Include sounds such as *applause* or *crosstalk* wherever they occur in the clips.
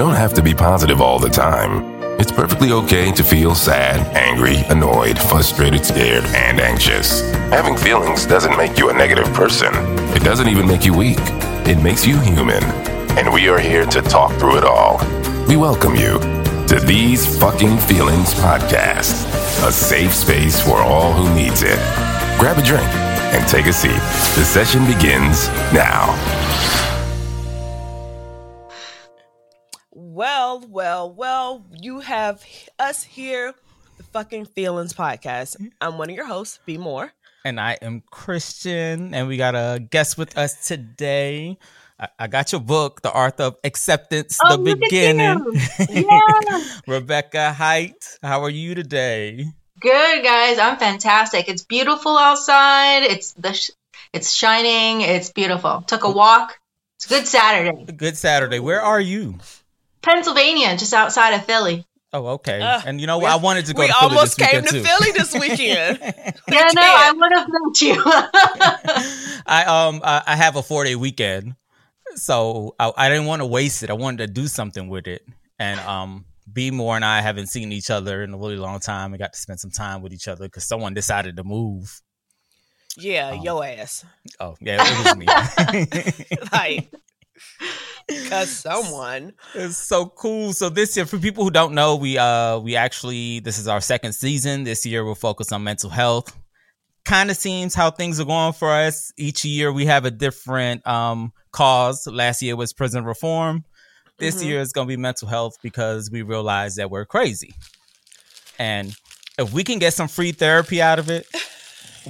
don't have to be positive all the time. It's perfectly okay to feel sad, angry, annoyed, frustrated, scared, and anxious. Having feelings doesn't make you a negative person. It doesn't even make you weak. It makes you human. And we are here to talk through it all. We welcome you to These Fucking Feelings Podcast, a safe space for all who needs it. Grab a drink and take a seat. The session begins now. Well, well, well, you have us here, the fucking Feelings Podcast. Mm-hmm. I'm one of your hosts, Be More. And I am Christian, and we got a guest with us today. I, I got your book, The Art of Acceptance, Oh, The look Beginning. you. Yeah. *laughs* Rebecca Height, how are you today? Good guys, I'm fantastic. It's beautiful outside. It's the sh- it's shining. It's beautiful. Took a walk. It's a good Saturday. Good Saturday. Where are you? Pennsylvania, just outside of Philly. Oh, okay. Uh, and you know we- what? I wanted to go we to Philly almost this came to too. Philly this *laughs* weekend. *laughs* Yeah, no, I would have met you. *laughs* I um I, I have a four day weekend, so I, I didn't want to waste it. I wanted to do something with it, and um, B More and I haven't seen each other in a really long time. We got to spend some time with each other because someone decided to move. yeah, Um, yo ass. Oh yeah, it was me. Like, cause *laughs* someone. it's so cool. So this year, for people who don't know, we uh we actually this is our second season. This year we'll focus on mental health. Kind of seems how things are going for us. Each year we have a different um cause. Last year was prison reform. This Mhm. year is going to be mental health because we realize that we're crazy. And if we can get some free therapy out of it,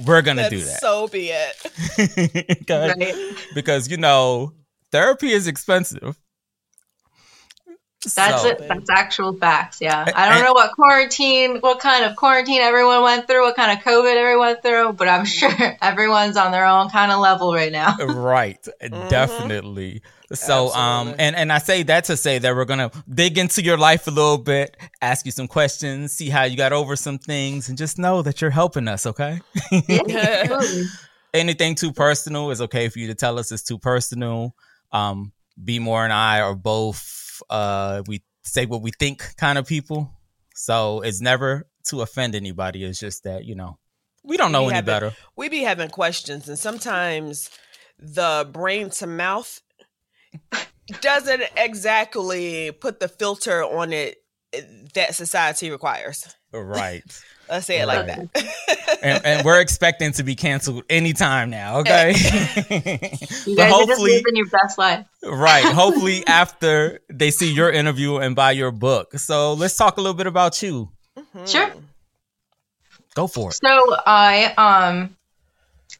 we're going to do that. So be it. *laughs* Okay? Right. Because you know, therapy is expensive. That's So- it. That's actual facts. Yeah. I don't know what quarantine, what kind of quarantine everyone went through, what kind of COVID everyone went through, but I'm *laughs* sure everyone's on their own kind of level right now. *laughs* right definitely so um and and i say that to say that we're gonna dig into your life a little bit ask you some questions see how you got over some things and just know that you're helping us okay Yeah, *laughs* absolutely. anything too personal is okay for you to tell us it's too personal um be more and i are both uh we say what we think kind of people. So it's never to offend anybody. It's just that you know we don't know We any haven't- better. We be having questions, and sometimes the brain to mouth doesn't exactly put the filter on it that society requires. right Let's say it like that. and, and we're *laughs* expecting to be canceled anytime now. Okay, *laughs* You but guys are just hopefully, living your best life. right? *laughs* Hopefully, after they see your interview and buy your book. So let's talk a little bit about you. Mhm. Sure. Go for it. So I um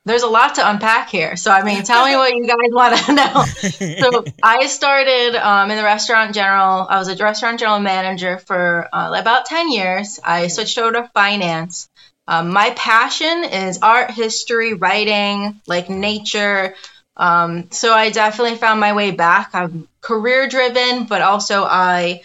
there's a lot to unpack here. So I mean, tell me what you guys want to *laughs* know. So I started um, in the restaurant general. I was a restaurant general manager for uh, about ten years. I switched over to finance. Um, my passion is art, history, writing, like nature. Um, so I definitely found my way back. I'm career driven, but also I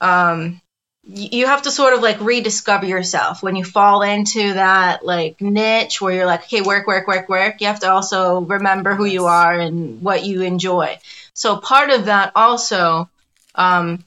um, you have to sort of like rediscover yourself. When you fall into that like niche where you're like okay work work work work you have to also remember who you are and what you enjoy. So part of that also um,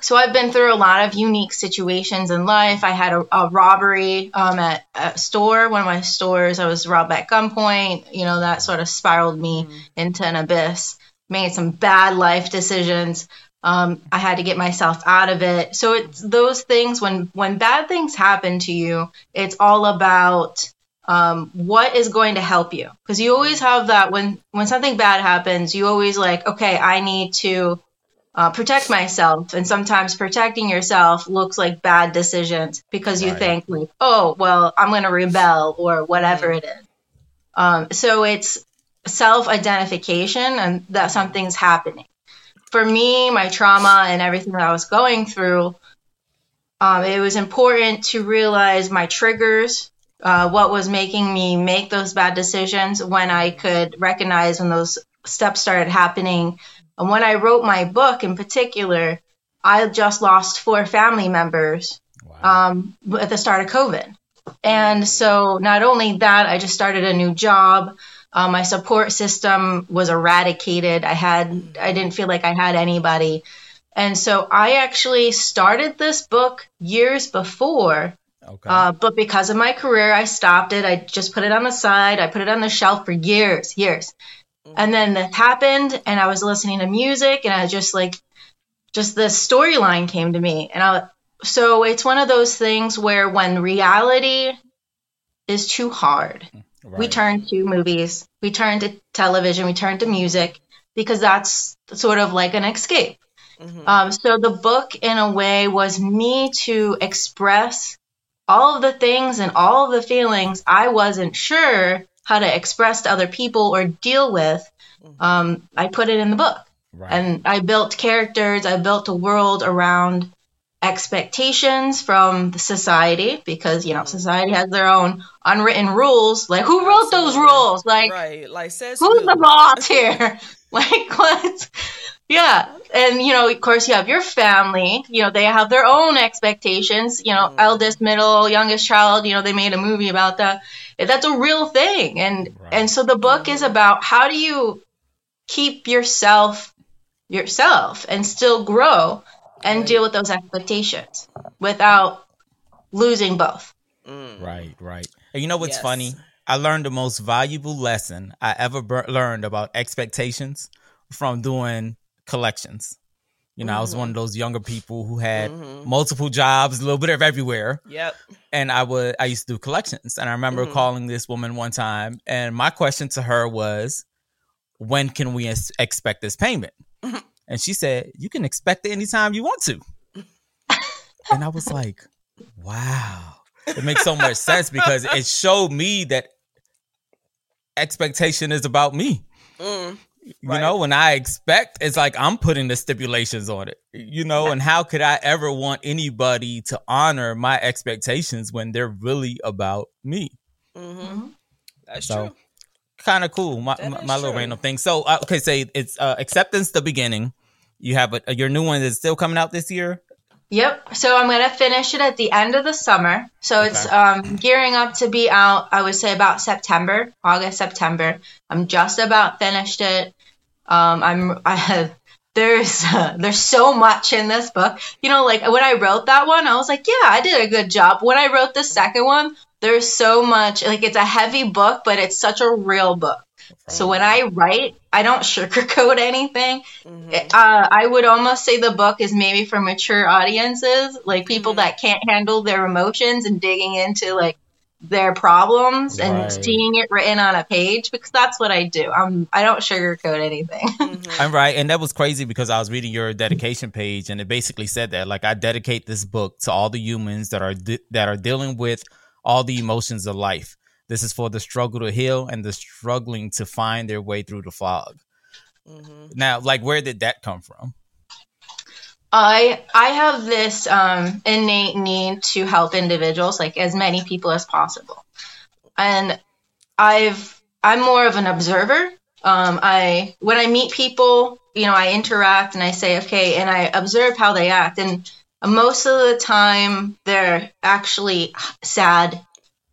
so i've been through a lot of unique situations in life. I had a, a robbery um, at a store one of my stores. I was robbed at gunpoint you know that sort of spiraled me into an abyss. Made some bad life decisions um, I had to get myself out of it. So it's those things when when bad things happen to you, it's all about um, what is going to help you because you always have that when when something bad happens, you always like okay, I need to uh, protect myself, and sometimes protecting yourself looks like bad decisions because you Right. think like oh well I'm going to rebel or whatever it is. Um, so it's self identification and that something's happening for me, my trauma and everything that I was going through, um, it was important to realize my triggers, uh, what was making me make those bad decisions, when I could recognize when those steps started happening. And when I wrote my book in particular, I just lost four family members Wow. um, at the start of COVID. And so, not only that, I just started a new job. Uh, my support system was eradicated. I had, I didn't feel like I had anybody. And so I actually started this book years before, Okay. uh, but because of my career, I stopped it. I just put it on the side. I put it on the shelf for years, years. And then that happened, and I was listening to music, and I just like, just the storyline came to me. And I, so it's one of those things where when reality is too hard, we Right. turn to movies, we turn to television, we turn to music because that's sort of like an escape. Mhm. Um, so the book, in a way, was me to express all of the things and all of the feelings I wasn't sure how to express to other people or deal with. Um, I put it in the book. Right. And I built characters, I built a world around expectations from the society because, you know, society has their own unwritten rules. Like, who wrote those rules? Like, right. Like says who's who? the boss here? *laughs* like what? Yeah, and you know, of course, you have your family. You know, they have their own expectations. You know, Mm. eldest, middle, youngest child. You know, they made a movie about that. That's a real thing, and Right. and so the book is about how do you keep yourself yourself and still grow and deal with those expectations without losing both. Mm. Right, right. And you know what's Yes. funny? I learned the most valuable lesson I ever bur- learned about expectations from doing collections. You know, I was one of those younger people who had Mhm. multiple jobs, a little bit of everywhere, Yep. and I would I used to do collections. And I remember Mhm. calling this woman one time, and my question to her was, "When can we ex- expect this payment?" *laughs* And she said, "You can expect it anytime you want to." *laughs* and I was like, "Wow." It makes so much sense because it showed me that expectation is about me. Mm. You Right. know, when I expect, it's like I'm putting the stipulations on it. You know, and how could I ever want anybody to honor my expectations when they're really about me? hmm That's So, true. Kind of cool. My, my, my little random thing. So, uh, okay, say it's uh, acceptance. The beginning. You have a, your new one is still coming out this year. Yep. So I'm gonna finish it at the end of the summer. So it's um, gearing up to be out. I would say about September, August, September. I'm just about finished it. Um, I'm I *laughs* have there's uh, *laughs* there's so much in this book. You know, like when I wrote that one, I was like, yeah, I did a good job. When I wrote the second one, there's so much. Like it's a heavy book, but it's such a real book. So when I write, I don't *laughs* sugarcoat anything. Mhm. Uh, I would almost say the book is maybe for mature audiences, like people Mhm. that can't handle their emotions and digging into like their problems and seeing it written on a page because that's what I do. I'm I don't sugarcoat anything. *laughs* Mhm. I'm right, and that was crazy because I was reading your dedication page, and it basically said that like I dedicate this book to all the humans that are de- that are dealing with all the emotions of life. This is for the struggle to heal and the struggling to find their way through the fog. Mhm. Now, like, where did that come from? I I have this um, innate need to help individuals, like as many people as possible, and I've I'm more of an observer. Um, I when I meet people, you know, I interact and I say okay, and I observe how they act, and most of the time they're actually sad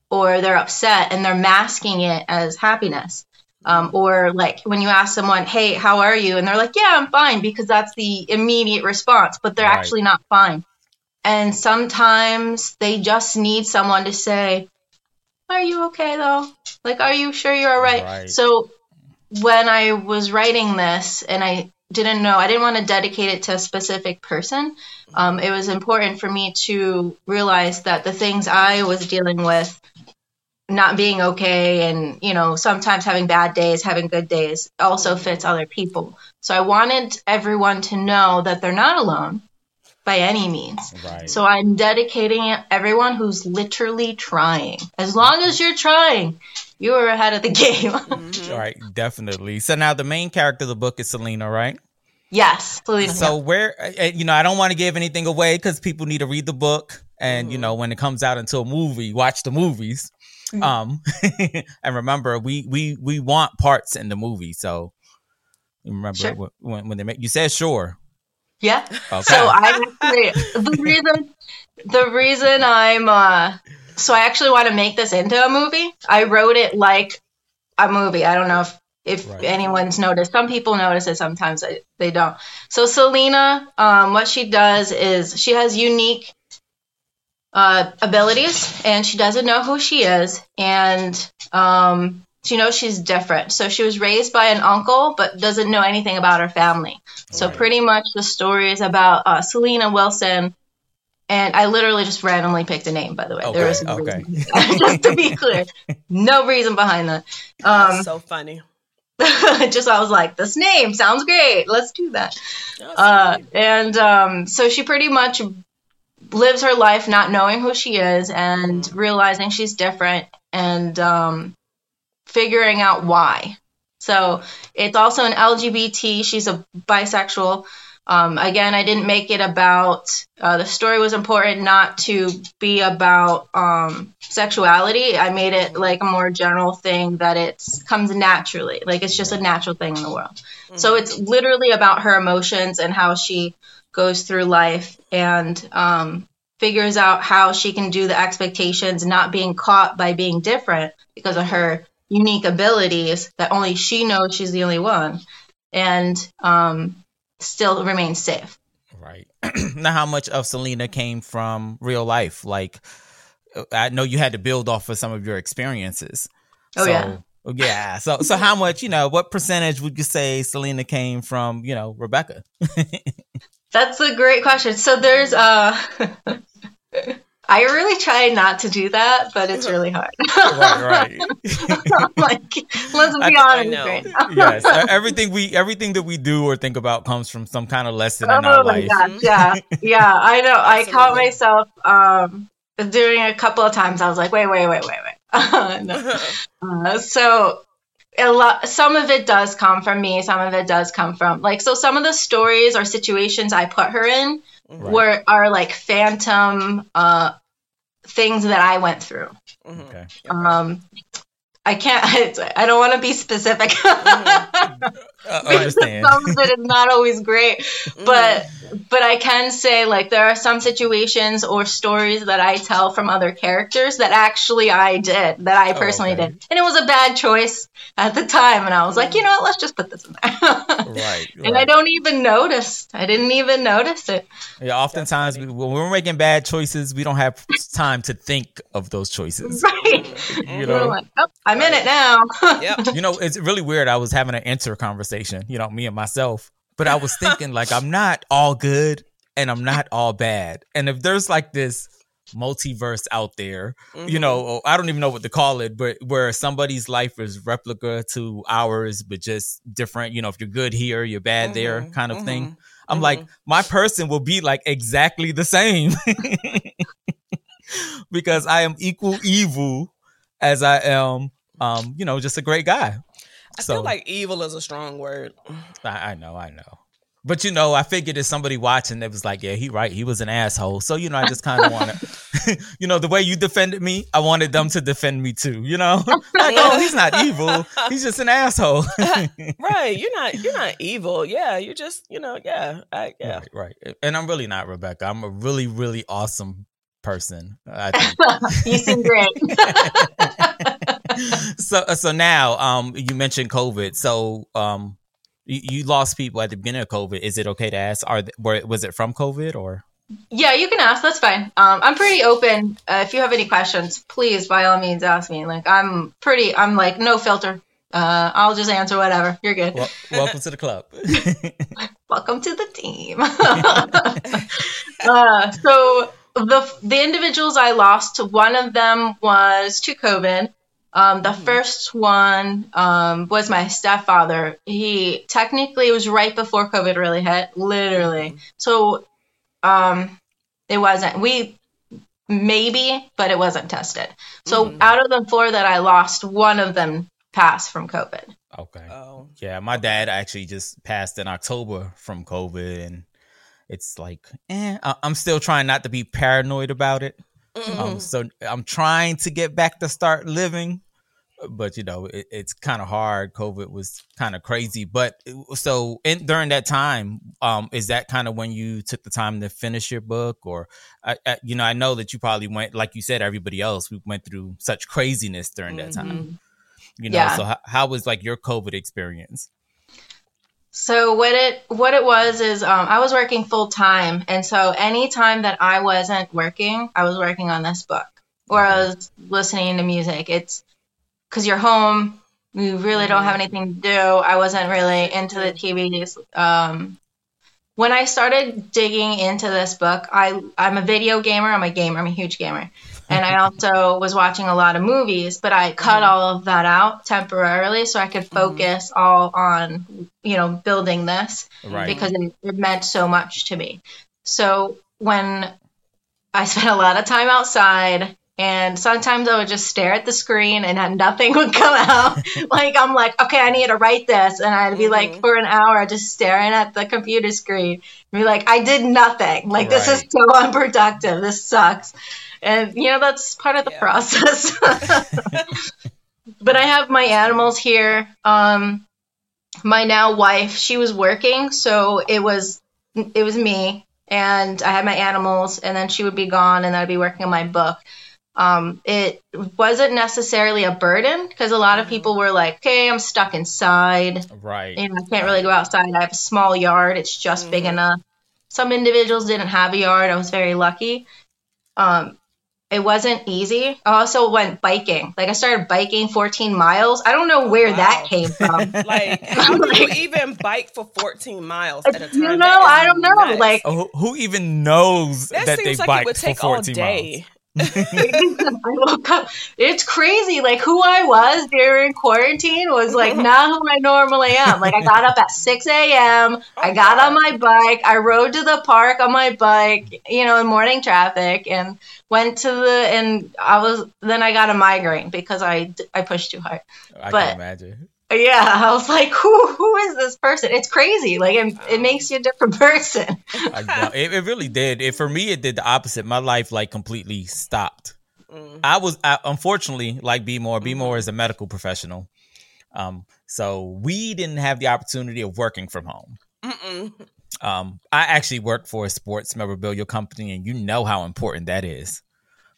or they're upset and they're masking it as happiness. Um, or like when you ask someone, "Hey, how are you?" and they're like, "Yeah, I'm fine," because that's the immediate response, but they're Right. actually not fine. And sometimes they just need someone to say, "Are you okay though? Like, are you sure you're all right?" Right. So when I was writing this, and I didn't know, I didn't want to dedicate it to a specific person. Um, it was important for me to realize that the things I was dealing with not being okay and you know sometimes having bad days having good days also fits other people so i wanted everyone to know that they're not alone by any means Right. so i'm dedicating it everyone who's literally trying as long as you're trying you're ahead of the *laughs* game Mhm. All right, definitely. So now the main character of the book is Selena, right? yes Selena. So where, uh, uh, you know, I don't want to give anything away because people need to read the book, and you Mhm. know, when it comes out into a movie, watch the movies. Mhm. Um, *laughs* and remember, we we we want parts in the movie, so remember Sure. when when they make you said sure. yeah Okay. So I the reason the reason I'm uh so I actually want to make this into a movie. I wrote it like a movie. I don't know if if Right. anyone's noticed. Some people notice it, sometimes they don't. So Selena, um, what she does is she has unique uh, abilities, and she doesn't know who she is, and um, she knows she's different. So she was raised by an uncle, but doesn't know anything about her family. So Right. pretty much the story is about uh, Selena Wilson. And I literally just randomly picked a name, by the way. there Okay, is no okay. reason. *laughs* just to be clear, no reason behind that. Um, so funny. *laughs* just I was like, this name sounds great. Let's do that. That's Uh, and um, so she pretty much lives her life not knowing who she is and realizing she's different and um, figuring out why. So it's also an LGBT. She's a bisexual. Um, again, I didn't make it about uh, the story was important not to be about um, sexuality. I made it like a more general thing that it comes naturally, like it's just a natural thing in the world. So it's literally about her emotions and how she goes through life and um, figures out how she can do the expectations, not being caught by being different because of her unique abilities that only she knows she's the only one, and um, still remain safe. Right. *clears throat* now, how much of Selena came from real life? Like, uh, I know you had to build off of some of your experiences. Oh, so, yeah. Yeah. So, so how much, you know, what percentage would you say Selena came from, you know, Rebecca? *laughs* That's a great question. So there's uh *laughs* I really try not to do that, but it's really hard. right, right. *laughs* like, let's be I honest know. right now. yes. Everything we, everything that we do or think about comes from some kind of lesson in our Oh life. gosh, yeah, yeah, I know. I caught myself um, doing it a couple of times. I was like, wait, wait, wait, wait, wait. *laughs* no. Uh, so a lot, some of it does come from me. Some of it does come from like so. Some of the stories or situations I put her in Right. were are like phantom uh, things that I went through. Mhm. Okay. Um, I can't. *laughs* I, don't want to be specific. *laughs* Uh, understand. some of it is not always great, *laughs* but but I can say like there are some situations or stories that I tell from other characters that actually I did that I Oh, personally okay. did, and it was a bad choice at the time, and I was like, you know what, let's just put this in there. *laughs* Right. And I don't even notice. I didn't even notice it. Yeah, oftentimes we, when we're making bad choices, we don't have time to think of those choices. *laughs* Right. You know, like, oh, I'm in it now. Yep. you know, it's really weird. I was having an answer conversation, you know, me and myself, but I was thinking like I'm not all good and I'm not all bad. And if there's like this multiverse out there, you know, I don't even know what to call it, but where somebody's life is replica to ours, but just different. You know, if you're good here, you're bad there, Mhm, kind of thing. mhm, I'm like, my person will be like exactly the same *laughs* because I am equal evil as I am, um, you know, just a great guy. I So- feel like evil is a strong word. I, I know, I know. But you know, I figured there's somebody watching that was like, yeah, he right, he was an asshole. So you know, I just kind of want to, you know, the way you defended me, I wanted them to defend me too. You know, *laughs* like, oh, he's not evil, he's just an asshole. *laughs* *laughs* right. You're not you're not evil. Yeah. You're just, you know, yeah. I, yeah. Right, right. And I'm really not Rebecca. I'm a really, really awesome person. I think. you seem great. *laughs* so uh, so now um you mentioned covid so um you, you lost people at the beginning of covid is it okay to ask are were, was it from covid or Yeah, you can ask. That's fine. Um, I'm pretty open. Uh, if you have any questions, please, by all means, ask me. Like, I'm pretty. I'm like no filter. Uh, I'll just answer whatever. You're good. well, welcome to the club *laughs* Welcome to the team. *laughs* uh, so the the individuals I lost, one of them was to COVID. Um, the first one um, was my stepfather. He technically it was right before COVID really hit, literally. So um, it wasn't. We maybe, but it wasn't tested. So Mhm. out of the four that I lost, one of them passed from COVID. okay Oh. yeah my dad actually just passed in october from covid and it's like eh, I- i'm still trying not to be paranoid about it Mm-hmm. um so i'm trying to get back to start living but you know it, it's kind of hard covid was kind of crazy but so in, during that time um is that kind of when you took the time to finish your book or I, I, you know i know that you probably went like you said everybody else we went through such craziness during that time Mhm. You know, Yeah. so how, how was like your COVID experience? So what it what it was is um, I was working full time, and so anytime that I wasn't working, I was working on this book or I was listening to music. It's because you're home, you really don't have mm-hmm. anything to do. I wasn't really into the TV. Um, when I started digging into this book, I I'm a video gamer. I'm a gamer. I'm a huge gamer, and I *laughs* also was watching a lot of movies. But I cut mm-hmm. all of that out temporarily so I could mm-hmm. focus all on you know building this Right. because it, it meant so much to me. So when I *laughs* spent a lot of time outside, and sometimes I would just stare at the screen and nothing *laughs* would come out. like I'm like, okay, I need to write this, and I'd be like for an hour just staring at the computer screen, and be like, I did nothing. Like this is so unproductive. This sucks. And you know that's part of the Yeah. process. *laughs* but I have my animals here. Um, my now wife, she was working, so it was it was me, and I had my animals, and then she would be gone, and I'd be working on my book. Um, it wasn't necessarily a burden because a lot of people were like, "Okay, I'm stuck inside, Right. and I can't really go outside. I have a small yard; it's just big enough." Some individuals didn't have a yard. I was very lucky. Um, it wasn't easy. I also went biking. Like I started biking 14 miles. I don't know where that came from. *laughs* Like, how *laughs* do you even bike for 14 miles at a time? you know, I don't know. nuts. Like Oh, who, who even knows that, that, seems they like biked it would take for all 14 day. I woke up. It's crazy. Like who I was during quarantine was like *laughs* not who I normally am. Like I got up at 6 a.m. Oh I got on my bike. I rode to the park on my bike, you know, in morning traffic, and went to the and I was then I got a migraine because I I pushed too hard. I But- can imagine. Yeah, *laughs* I was like, who who is this person? It's crazy. Like it, it makes you a different *laughs* person. It, it really did. It, for me, it did the opposite. My life like completely stopped. Mm. I was I, unfortunately like B more. B more is a medical professional, um, so we didn't have the opportunity of working from home. Mm-mm. Um, I actually work for a sports memorabilia company, and you know how important that is.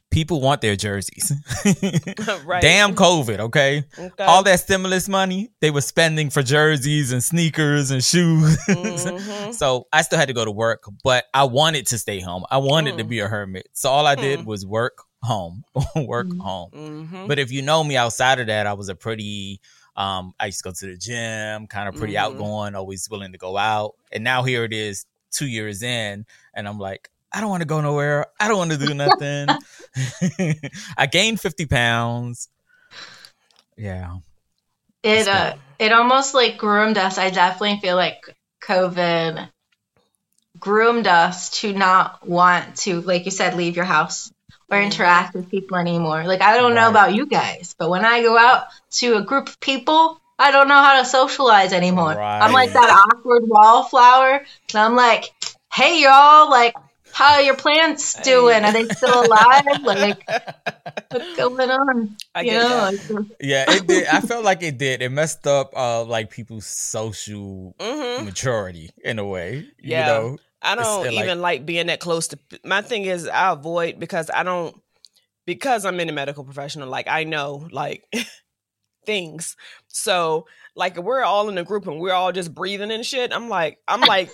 People want their jerseys. *laughs* *laughs* right. Damn COVID, okay? Okay. All that stimulus money they were spending for jerseys and sneakers and shoes. Mhm. *laughs* so I still had to go to work, but I wanted to stay home. I wanted to Mm. be a hermit. So all I did Mm. was work home, work Mm. home. Mhm. But if you know me outside of that, I was a pretty um I used to go to the gym, kind of pretty Mhm. outgoing, always willing to go out. And now here it is 2 years in and I'm like I don't want to go nowhere. I don't want to do nothing. *laughs* I gained 50 pounds. Yeah. It uh, it almost like groomed us. I definitely feel like COVID groomed us to not want to, like you said, leave your house or Mhm. interact with people anymore. Like I don't know about you guys, but when I go out to a group of people, I don't know how to socialize anymore. I'm like that awkward wallflower, and I'm like, "Hey y'all, like." How are your plants doing? Are they *laughs* still alive? Like, what's going on? I You know, like, Yeah, it did. I felt like it did. It messed up uh like people's social Mhm. maturity in a way. Yeah. You know? I don't uh, like- even like being that close to. My thing is, I avoid because I don't because I'm in a medical professional. Like I know like *laughs* things. So like we're all in a group and we're all just breathing and shit. I'm like I'm like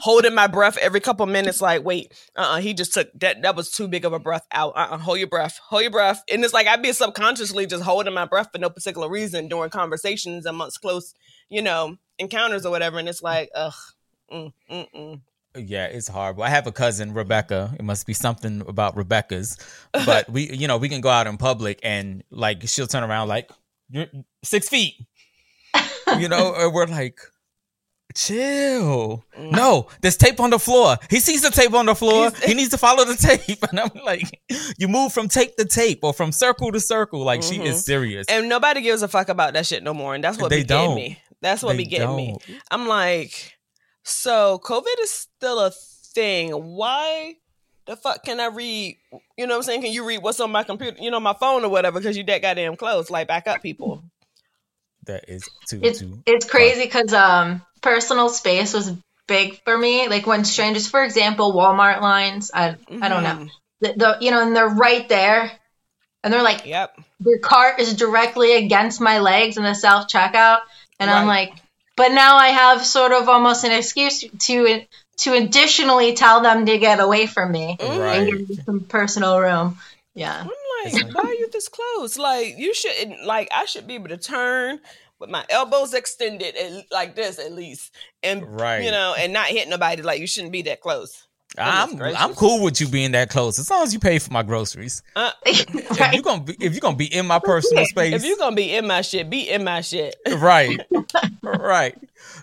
holding my breath every couple minutes. Like wait, uh, uh he just took that. That was too big of a breath out. Uh, uh hold your breath. Hold your breath. And it's like I'd be subconsciously just holding my breath for no particular reason during conversations amongst close, you know, encounters or whatever. And it's like ugh. Mm, mm, mm. Yeah, it's horrible. I have a cousin, Rebecca. It must be something about Rebecca's. But we you know, we can go out in public and like she'll turn around like you're six feet. You know, *laughs* we're like chill. Mm. No, there's tape on the floor. He sees the tape on the floor. He's- he needs to follow the tape. *laughs* And I'm like, you move from tape to tape or from circle to circle. Like she Mhm. is serious. And nobody gives a fuck about that shit no more. And that's what They be don't. me. That's what They be getting me. don't. I'm like, so COVID is still a thing. Why the fuck can I read? You know what I'm saying? Can you read what's on my computer, you know, my phone or whatever, because you that goddamn close. Like, back up, people. That is too it's too. it's crazy because um personal space was big for me like when strangers for example walmart lines i i don't know Mhm. the, the you know and they're right there and they're like, Yep. the cart is directly against my legs in the self checkout, and I'm like, but now I have sort of almost an excuse to to additionally tell them to get away from me Right. and give me some personal room. Yeah. I'm like, why are you this close? Like, you shouldn't. Like, I should be able to turn with my elbows extended, at, like this at least, and Right. you know, and not hit nobody. Like, you shouldn't be that close. I'm Goodness I'm cool with you being that close as long as you pay for my groceries. Uh, *laughs* If you right. gonna be if you're gonna be in my personal space, if you're gonna be in my shit, be in my shit. right *laughs* right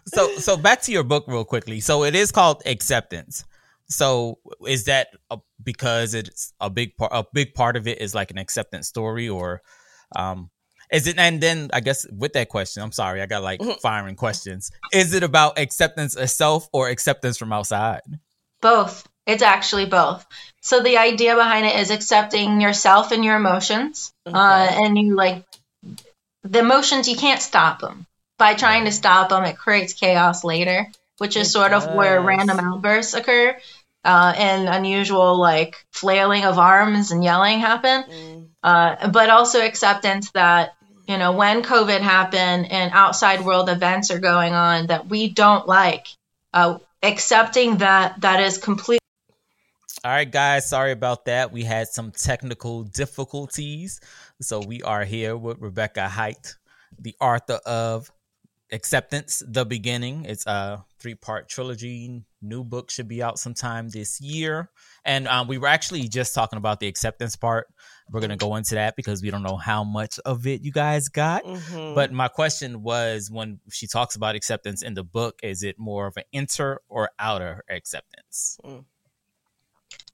so so back to your book real quickly so it is called acceptance so is that a, because it's a big part a big part of it is like an acceptance story or um is it and then i guess with that question i'm sorry i got like firing questions is it about acceptance itself or acceptance from outside Both. It's actually both. So the idea behind it is accepting yourself and your emotions, uh, and you like the emotions. You can't stop them. By trying to stop them, it creates chaos later, which is It sort of where random outbursts occur, uh, and unusual like flailing of arms and yelling happen. Mm, Uh, but also acceptance that you know when COVID happened and outside world events are going on that we don't like. Uh, accepting that that is complete. All right, guys, sorry about that. We had some technical difficulties. So we are here with Rebecca Height, the author of Acceptance, The Beginning. It's a three part trilogy. New book should be out sometime this year. And um, we were actually just talking about the acceptance part. We're going to go into that because we don't know how much of it you guys got. mhm. But my question was when she talks about acceptance in the book, is it more of an inner or outer acceptance?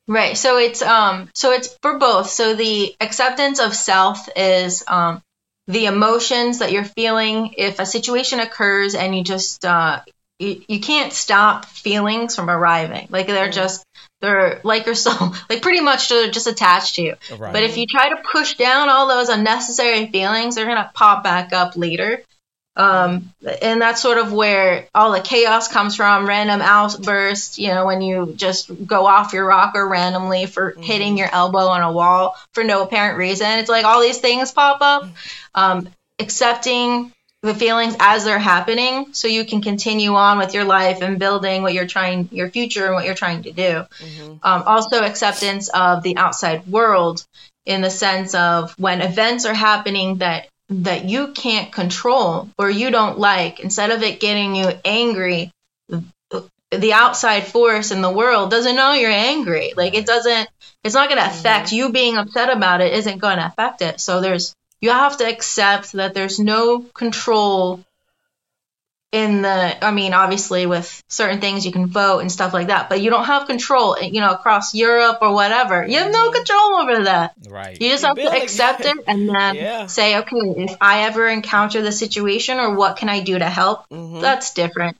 Right. So it's um so it's for both. So the acceptance of self is um the emotions that you're feeling if a situation occurs and you just uh you, you can't stop feelings from arriving. Like they're Mm. just they're like your soul, *laughs* like pretty much they're just attached to you. Right. But if you try to push down all those unnecessary feelings, they're gonna pop back up later. Um, and that's sort of where all the chaos comes from. Random outbursts, you know, when you just go off your rocker randomly for hitting your elbow on a wall for no apparent reason. It's like all these things pop up. Um, accepting the feelings as they're happening, so you can continue on with your life and building what you're trying, your future, and what you're trying to do Mhm. um, also acceptance of the outside world in the sense of when events are happening that that you can't control or you don't like. Instead of it getting you angry the outside force in the world doesn't know you're angry. Like it doesn't it's not going to affect you being upset about it isn't going to affect it. So there's you have to accept that there's no control in the i mean obviously with certain things you can vote and stuff like that but you don't have control you know across europe or whatever you have no control over that right. you just have to barely- accept it and then Yeah. say okay if i ever encounter the situation or what can i do to help Mhm. that's different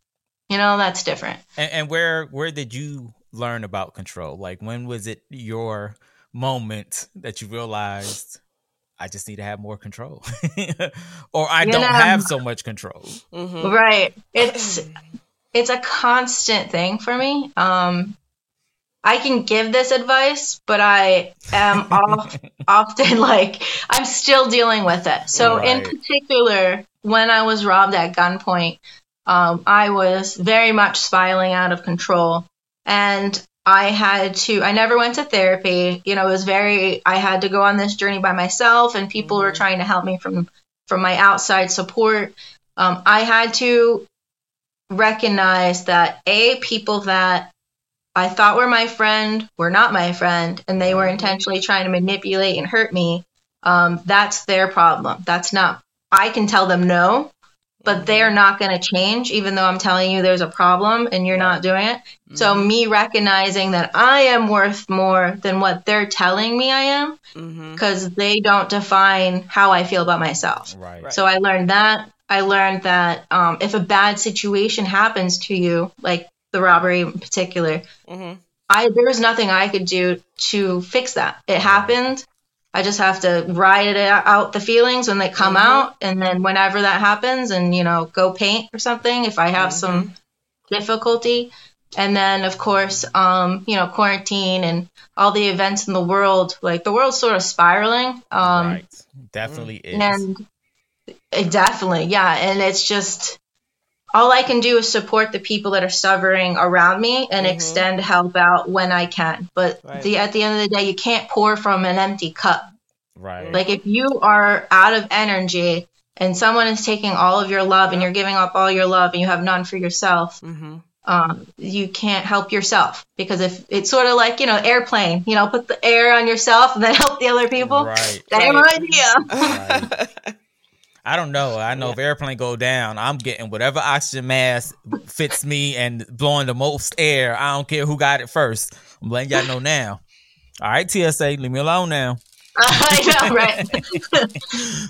you know that's different And, and where where did you learn about control? Like when was it your moment that you realized I just need to have more control, *laughs* or I You don't know- have so much control? Mhm. right. It's it's a constant thing for me. Um i can give this advice but i am *laughs* off, often like i'm still dealing with it. So in particular when i was robbed at gunpoint um, i was very much spiraling out of control. And i had to i never went to therapy you know it was very i had to go on this journey by myself and people were Mhm. trying to help me from from my outside support um, i had to recognize that a people that I thought were my friend were not my friend, and they were intentionally trying to manipulate and hurt me. Um, that's their problem. That's not. I can tell them no, but they're not going to change, even though I'm telling you there's a problem and you're not doing it. So me recognizing that I am worth more than what they're telling me I am, because they don't define how I feel about myself. Right. Right. So I learned that. I learned that um, if a bad situation happens to you, like the robbery in particular, Mhm. I there was nothing I could do to fix that. It happened. I just have to ride it out the feelings when they come Mhm. out, and then whenever that happens, and you know, go paint or something if I have some difficulty. and then of course, um, you know, quarantine and all the events in the world, like the world's sort of spiraling. Um, right. Definitely is. and it definitely, yeah, and it's just all I can do is support the people that are suffering around me and Mhm. extend help out when I can. But Right. the at the end of the day, you can't pour from an empty cup. right. Like if you are out of energy and someone is taking all of your love and you're giving up all your love and you have none for yourself, Mm-hmm. um, you can't help yourself because if it's sort of like you know airplane, you know, put the air on yourself and then *laughs* help the other people. Right. Same Right. idea. Right. *laughs* I don't know. I know if airplane go down, I'm getting whatever oxygen mask fits me and blowing the most air. I don't care who got it first. I'm letting y'all know now. All right, TSA, leave me alone now. *laughs* I know, right? *laughs*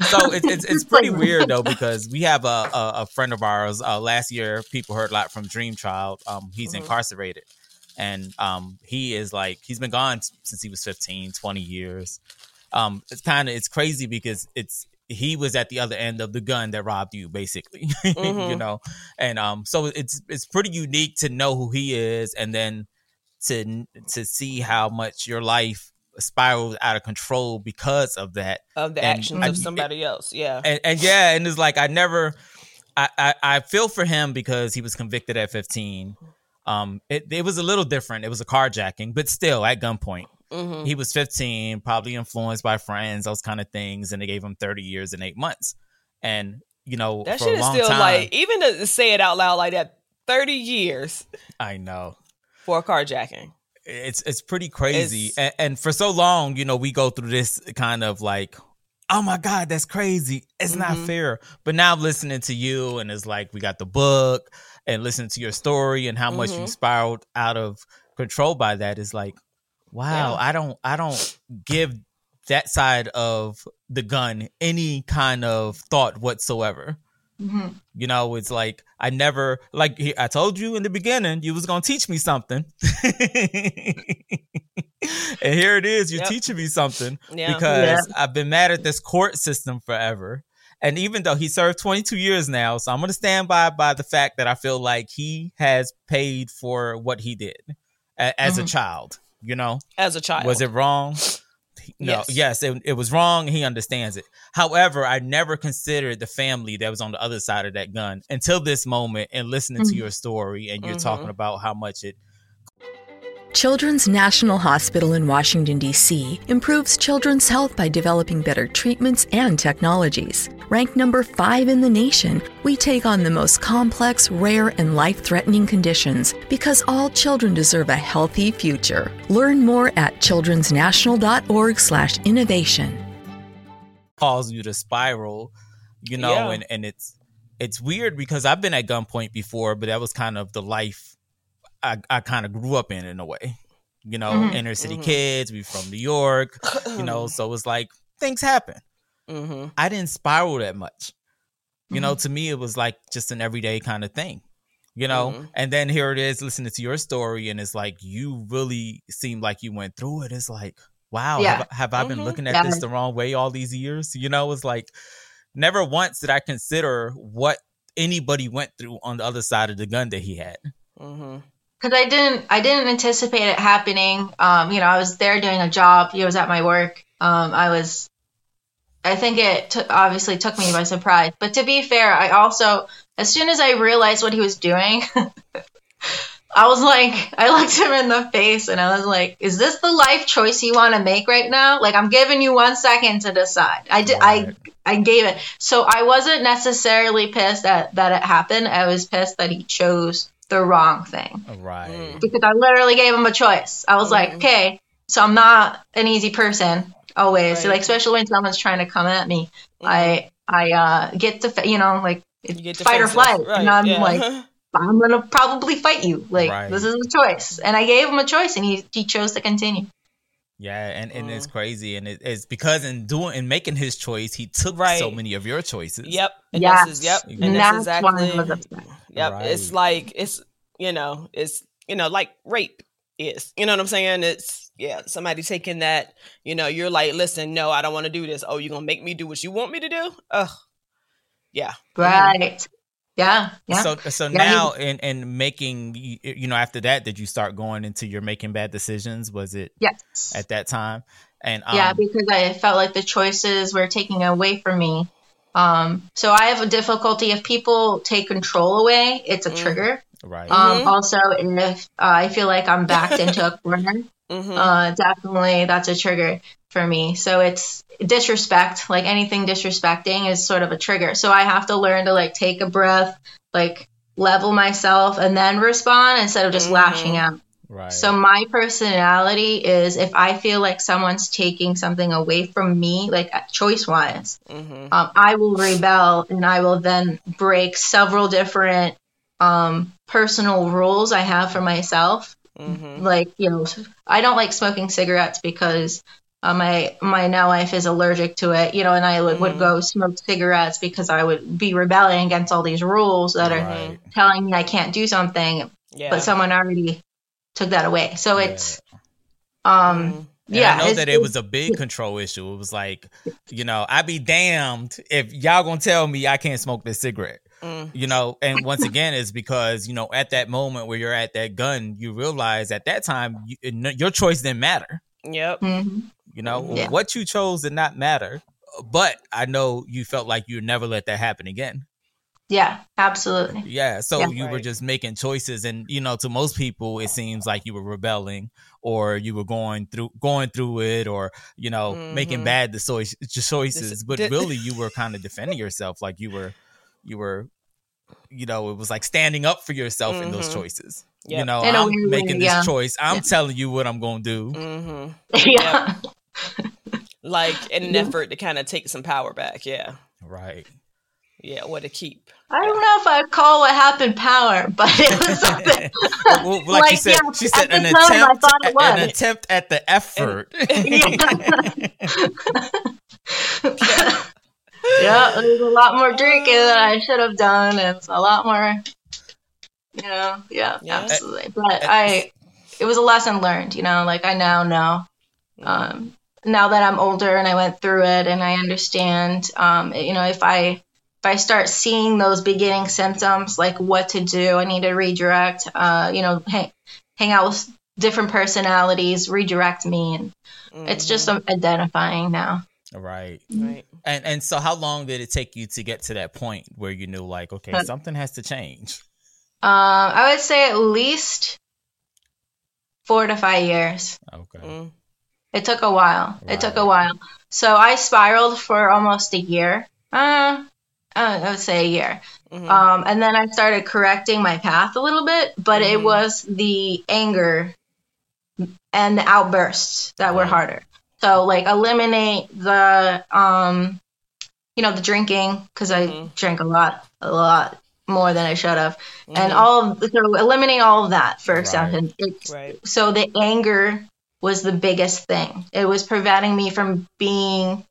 So it's it's, it's pretty weird though because we have a a, a friend of ours. Uh, last year, people heard a lot from Dream Child. Um, he's Mhm. incarcerated, and um, he is like he's been gone since he was 15, 20 years. Um, it's kind of it's crazy because it's he was at the other end of the gun that robbed you, basically. *laughs* you Mhm. know, and um, so it's it's pretty unique to know who he is, and then to to see how much your life spiraled out of control because of that of the And actions I- of somebody else. Yeah. and, and yeah, and it's like I never, I, I I feel for him because he was convicted at 15. Um, it it was a little different. It was a carjacking, but still at gunpoint. Mm-hmm. He was 15, probably influenced by friends, those kind of things, and they gave him 30 years and eight months. And you know, That for shit a is still time, like even to say it out loud like that. Thirty years I know for a carjacking. it's it's pretty crazy It's- and, and for so long you know we go through this kind of like oh my god that's crazy it's not Mhm. fair but now I'm listening to you and it's like we got the book and listening to your story and how much you Mhm. spiraled out of control by that is like wow Yeah. i don't i don't give that side of the gun any kind of thought whatsoever Mhm. you know, it's like I never like I told you in the beginning you was gonna teach me something, *laughs* and here it is. You're Yep. teaching me something Yeah. because I've been mad at this court system forever. And even though he served 22 years now, so I'm gonna stand by by the fact that I feel like he has paid for what he did a- as a Mhm. child. You know, As a child. was it wrong? *laughs* No, Yes. yes, it, it was wrong. He understands it. However, I never considered the family that was on the other side of that gun until this moment and listening to Mhm. your story and you're Mhm. talking about how much it Children's National Hospital in Washington, D.C. improves children's health by developing better treatments and technologies. Ranked number five in the nation, we take on the most complex, rare, and life threatening conditions because all children deserve a healthy future. Learn more at childrensnational.org/slash innovation. cause you to spiral, you know, Yeah. and, and it's it's weird because I've been at gunpoint before, but that was kind of the life I, I kind of grew up in in a way. You know, Mhm. inner city Mhm. kids, we from New York, *clears throat* you know, so it's like things happen. hmm I didn't spiral that much. You know, to me, it was like just an everyday kind of thing, you know? Mhm. And then here it is listening to your story, and it's like you really seem like you went through it. It's like, wow, Yeah. have, have I been Mhm. looking at Yeah. this the wrong way all these years? You know, it's like never once did I consider what anybody went through on the other side of the gun that he had. hmm because I didn't I didn't anticipate it happening. Um, you know, I was there doing a job. He was at my work. Um, I was. I think it t- obviously took me by surprise. But to be fair, I also, as soon as I realized what he was doing, *laughs* I was like, I looked him in the face and I was like, "Is this the life choice you want to make right now? Like, I'm giving you one second to decide." I did. Right. I I gave it. So I wasn't necessarily pissed at that it happened. I was pissed that he chose the wrong thing Right. Mm. because I literally gave him a choice. I was like, Mhm. okay, so I'm not an easy person always. So like, especially when someone's trying to come at me, I I uh get to you know like You get fight or flight, Right, and I'm yeah. like, *laughs* I'm gonna probably fight you. Like Right. this is a choice, and I gave him a choice, and he he chose to continue. Yeah, and, and it's Mm. crazy, and it, it's because in doing in making his choice, he took Right. so many of your choices. Yep. And Yes, That's, his- yep. And And that's that's why I exactly. was upset. Yep. It's like it's you know it's you know like rape is. You know what I'm saying? It's yeah. Somebody taking that. You know, you're like, listen, no, I don't want to do this. Oh, you're gonna make me do what you want me to do? Ugh. Yeah. Right. Yeah, yeah. So so Yeah, now in in making you you know after that did you start going into your making bad decisions? Was it yes. at that time? And um, yeah, because I felt like the choices were taking away from me. Um, so I have a difficulty if people take control away, it's a Mm. trigger. right. Um, also, if uh, I feel like I'm backed into a corner, *laughs* Mm-hmm. uh, definitely that's a trigger for me. So it's disrespect, like anything disrespecting is sort of a trigger. So I have to learn to like take a breath, like level myself, and then respond instead of just Mhm. lashing out. Right. So my personality is if I feel like someone's taking something away from me, like choice wise, Mm-hmm. um, I will rebel and I will then break several different um, personal rules I have for myself. Mm-hmm. Like you know, I don't like smoking cigarettes because uh, my my now wife is allergic to it. You know, and I would, would Mhm. go smoke cigarettes because I would be rebelling against all these rules that are Right. telling me I can't do something, Yeah. but someone already took that away. So Yeah. it's um Mhm. And yeah, I know that it was a big control issue. It was like, you know, I'd be damned if y'all gonna tell me I can't smoke this cigarette. Mm. You know, and once again, it's because you know at that moment where you're at that gun, you realize at that time you, your choice didn't matter. Yep. mhm. You know, Yeah. what you chose did not matter. But I know you felt like you'd never let that happen again. Yeah, absolutely. Yeah. So Yeah. you were just making choices, and you know, to most people, it seems like you were rebelling, or you were going through going through it, or you know, making Mhm. bad the choice, choices. But *laughs* really, you were kind of defending yourself, like you were, you were, you know, it was like standing up for yourself in those Mhm. choices. You know, In a I'm weird way, making this yeah. choice. I'm Yeah. telling you what I'm going to do. Mm-hmm. *laughs* yeah. Like *laughs* in an effort to kind of take some power back. Yeah. Right. Yeah. What to keep. I don't know if I'd call what happened power, but it was something. *laughs* well, like, you said, yeah, she said an I attempt, thought it an attempt at the effort. *laughs* yeah, there's a lot more drinking than I should have done, and it's a lot more, you know, yeah, Yeah. absolutely. But I, it was a lesson learned, you know, like I now know, um, now that I'm older and I went through it and I understand, um, you know, if I, if I start seeing those beginning symptoms, like what to do, I need to redirect, uh, you know, hang, hang out with different personalities, redirect me, and it's just Mhm. identifying now. right. right. And and so how long did it take you to get to that point where you knew like, okay, Uh, something has to change? Um, I would say at least four to five years. Okay. Mm. It took a while. It took a while. So I spiraled for almost a year. Uh, uh, I would say a year. Mhm. Um, and then I started correcting my path a little bit, but it Mhm. was the anger and the outbursts that were harder. So like eliminate the um, you know, the drinking because I Mhm. drank a lot, a lot more than I should have, and Mhm. all of, so eliminate all of that for Right. example. Right. so the anger was the biggest thing. It was preventing me from being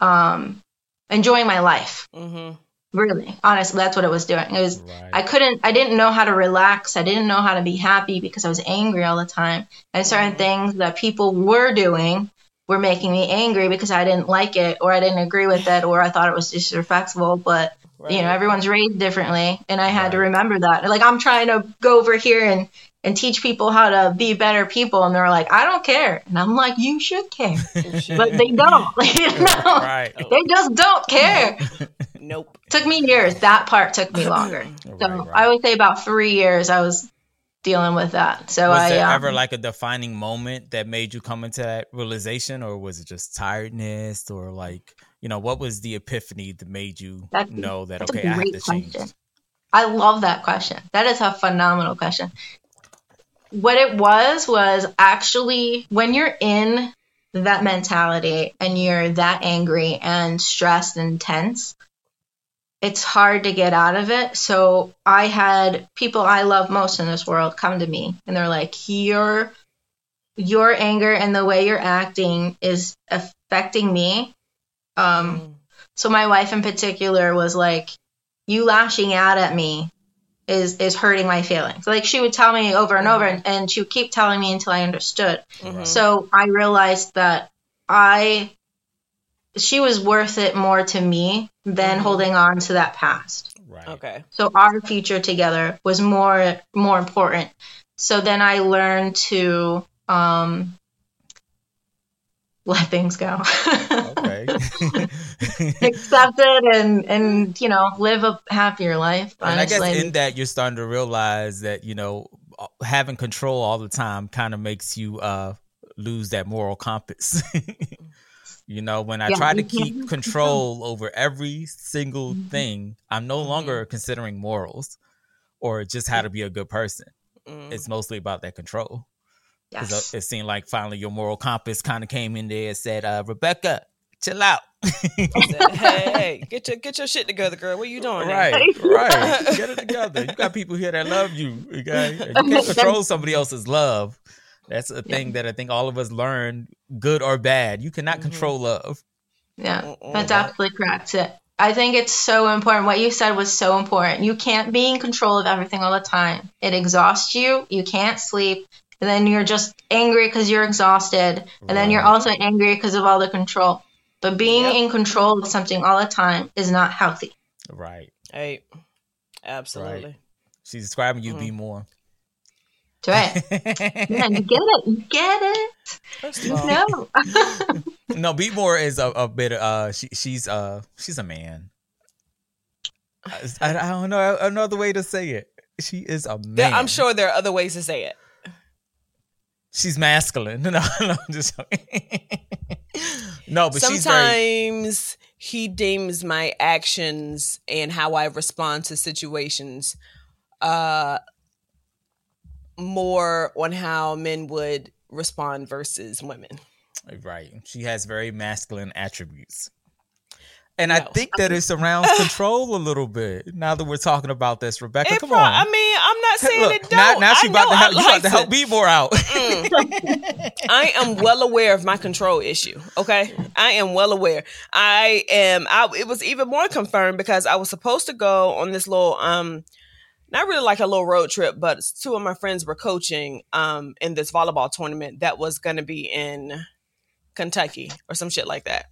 um enjoying my life. Mm-hmm. Really. Honestly, that's what it was doing. It was Right. I couldn't I didn't know how to relax. I didn't know how to be happy because I was angry all the time. And certain Mhm. things that people were doing were making me angry because I didn't like it or I didn't agree with it or I thought it was disrespectful, but Right. you know everyone's raised differently and i had to remember that like i'm trying to go over here and and teach people how to be better people and they're like i don't care and i'm like you should care *laughs* but they don't *laughs* you know right. *laughs* they just don't care Nope. took me years that part took me longer so Right, right. i would say about three years i was dealing with that so was i there um, ever like a defining moment that made you come into that realization or was it just tiredness or like you know what was the epiphany that made you That's- know that okay i have great to change question. I love that question. That is a phenomenal question. What it was was actually when you're in that mentality and you're that angry and stressed and tense, it's hard to get out of it. So I had people I love most in this world come to me and they're like, "Your your anger and the way you're acting is affecting me." Um, Mm. so my wife in particular was like, "You lashing out at me is is hurting my feelings." Like she would tell me over and over, and, and she would keep telling me until I understood. Mhm. So I realized that I, she was worth it more to me than Mhm. holding on to that past. Right. Okay. So our future together was more more important. So then I learned to um, let things go, Okay. *laughs* accept it, and and you know live a happier life. and I guess Honestly, in that you're starting to realize that you know having control all the time kind of makes you uh lose that moral compass. *laughs* you know, when I Yeah, try to keep control over every single Mhm. thing, I'm no longer considering morals or just how to be a good person. Mm. It's mostly about that control. Because yes. it seemed like finally your moral compass kind of came in there and said, uh, Rebecca, chill out. Hey, hey, get your get your shit together, girl. What are you doing? Right, *laughs* right. Get it together. You got people here that love you. Okay, you can't control somebody else's love. That's a thing that I think all of us learn, good or bad. You cannot Mhm. control love. Yeah, that's absolutely correct. It- I think it's so important. What you said was so important. You can't be in control of everything all the time. It exhausts you. You can't sleep. And then you're just angry because you're exhausted. And then you're also angry because of all the control. But being Yep. in control of something all the time is not healthy. Right. Hey, absolutely. She's describing you Mhm. be more. That's right. *laughs* Man, you get it. You get it. First of You all, know. *laughs* no, be more is a, a bit. Uh, she, she's uh, she's a man. I, I don't know another way to say it. She is a man. there- I'm sure there are other ways to say it. She's masculine. *laughs* No, no, I'm just no, but she's very Sometimes he deems my actions and how I respond to situations uh more on how men would respond versus women. right. She has very masculine attributes. And I think that it surrounds control a little bit. Now that we're talking about this, Rebecca, It come pro- on. I mean, I'm not saying Look, it now, don't. now she I about to help, you about to help me more out. Mm. I am well aware of my control issue. Okay, I am well aware. I am. I, it was even more confirmed because I was supposed to go on this little, um, not really like a little road trip, but two of my friends were coaching, um, in this volleyball tournament that was going to be in Kentucky or some shit like that.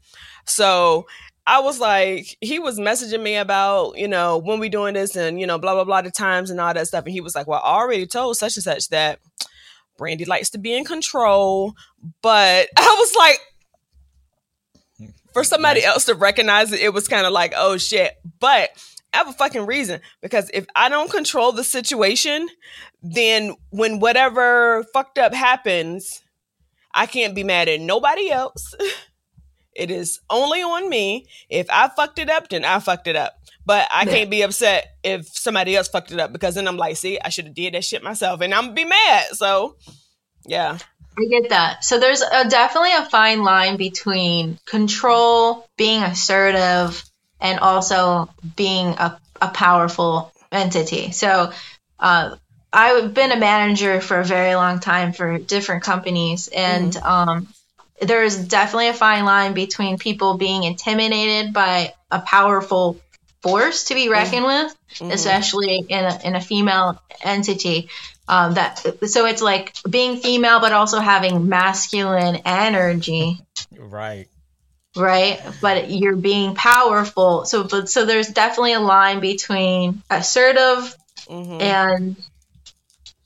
So I was like, he was messaging me about, you know, when we doing this and, you know, blah, blah, blah, the times and all that stuff. And he was like, well, I already told such and such that Brandy likes to be in control. But *laughs* I was like, for somebody else to recognize it, it was kind of like, oh shit. But I have a fucking reason because if I don't control the situation, then when whatever fucked up happens, I can't be mad at nobody else. *laughs* It is only on me. If I fucked it up, then I fucked it up. But I can't be upset if somebody else fucked it up because then I'm like, see, I should have did that shit myself, and I'm be mad. So, yeah, I get that. So there's a, definitely a fine line between control, being assertive, and also being a, a powerful entity. So uh, I've been a manager for a very long time for different companies, and um, there is definitely a fine line between people being intimidated by a powerful force to be reckoned with, Mhm. especially in a, in a female entity. Um, that so it's like being female, but also having masculine energy, right. right? But you're being powerful. So, but so there's definitely a line between assertive Mhm. and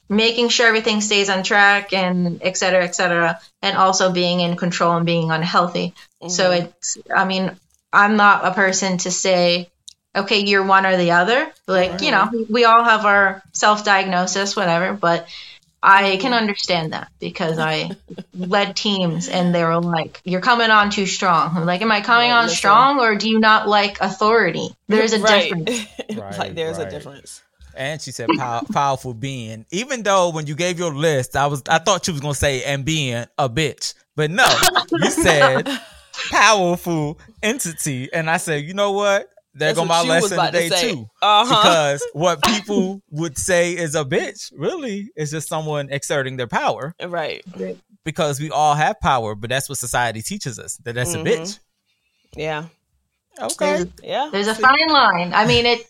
making sure everything stays on track and et cetera, et cetera, and also being in control and being unhealthy. So Mhm. it's, I mean, I'm not a person to say, okay, you're one or the other. Like, you know, we all have our self diagnosis, whatever, but I can understand that because I led teams and they were like, you're coming on too strong. I'm like, am I coming Right, on listen. strong or do you not like authority? There's a *laughs* Right. difference. Right, *laughs* like there's right. a difference. And she said pow- powerful being. Even though when you gave your list, I was I thought you was gonna say and being a bitch. But no, you *laughs* said powerful entity. And I said, you know what? There That's go what my you was lesson about to today too. Uh-huh. Because what *laughs* people would say is a bitch really is just someone exerting their power. Right. Because we all have power, but that's what society teaches us. That that's Mhm. a bitch. Yeah. Okay. Yeah. There's a fine line. I mean, it,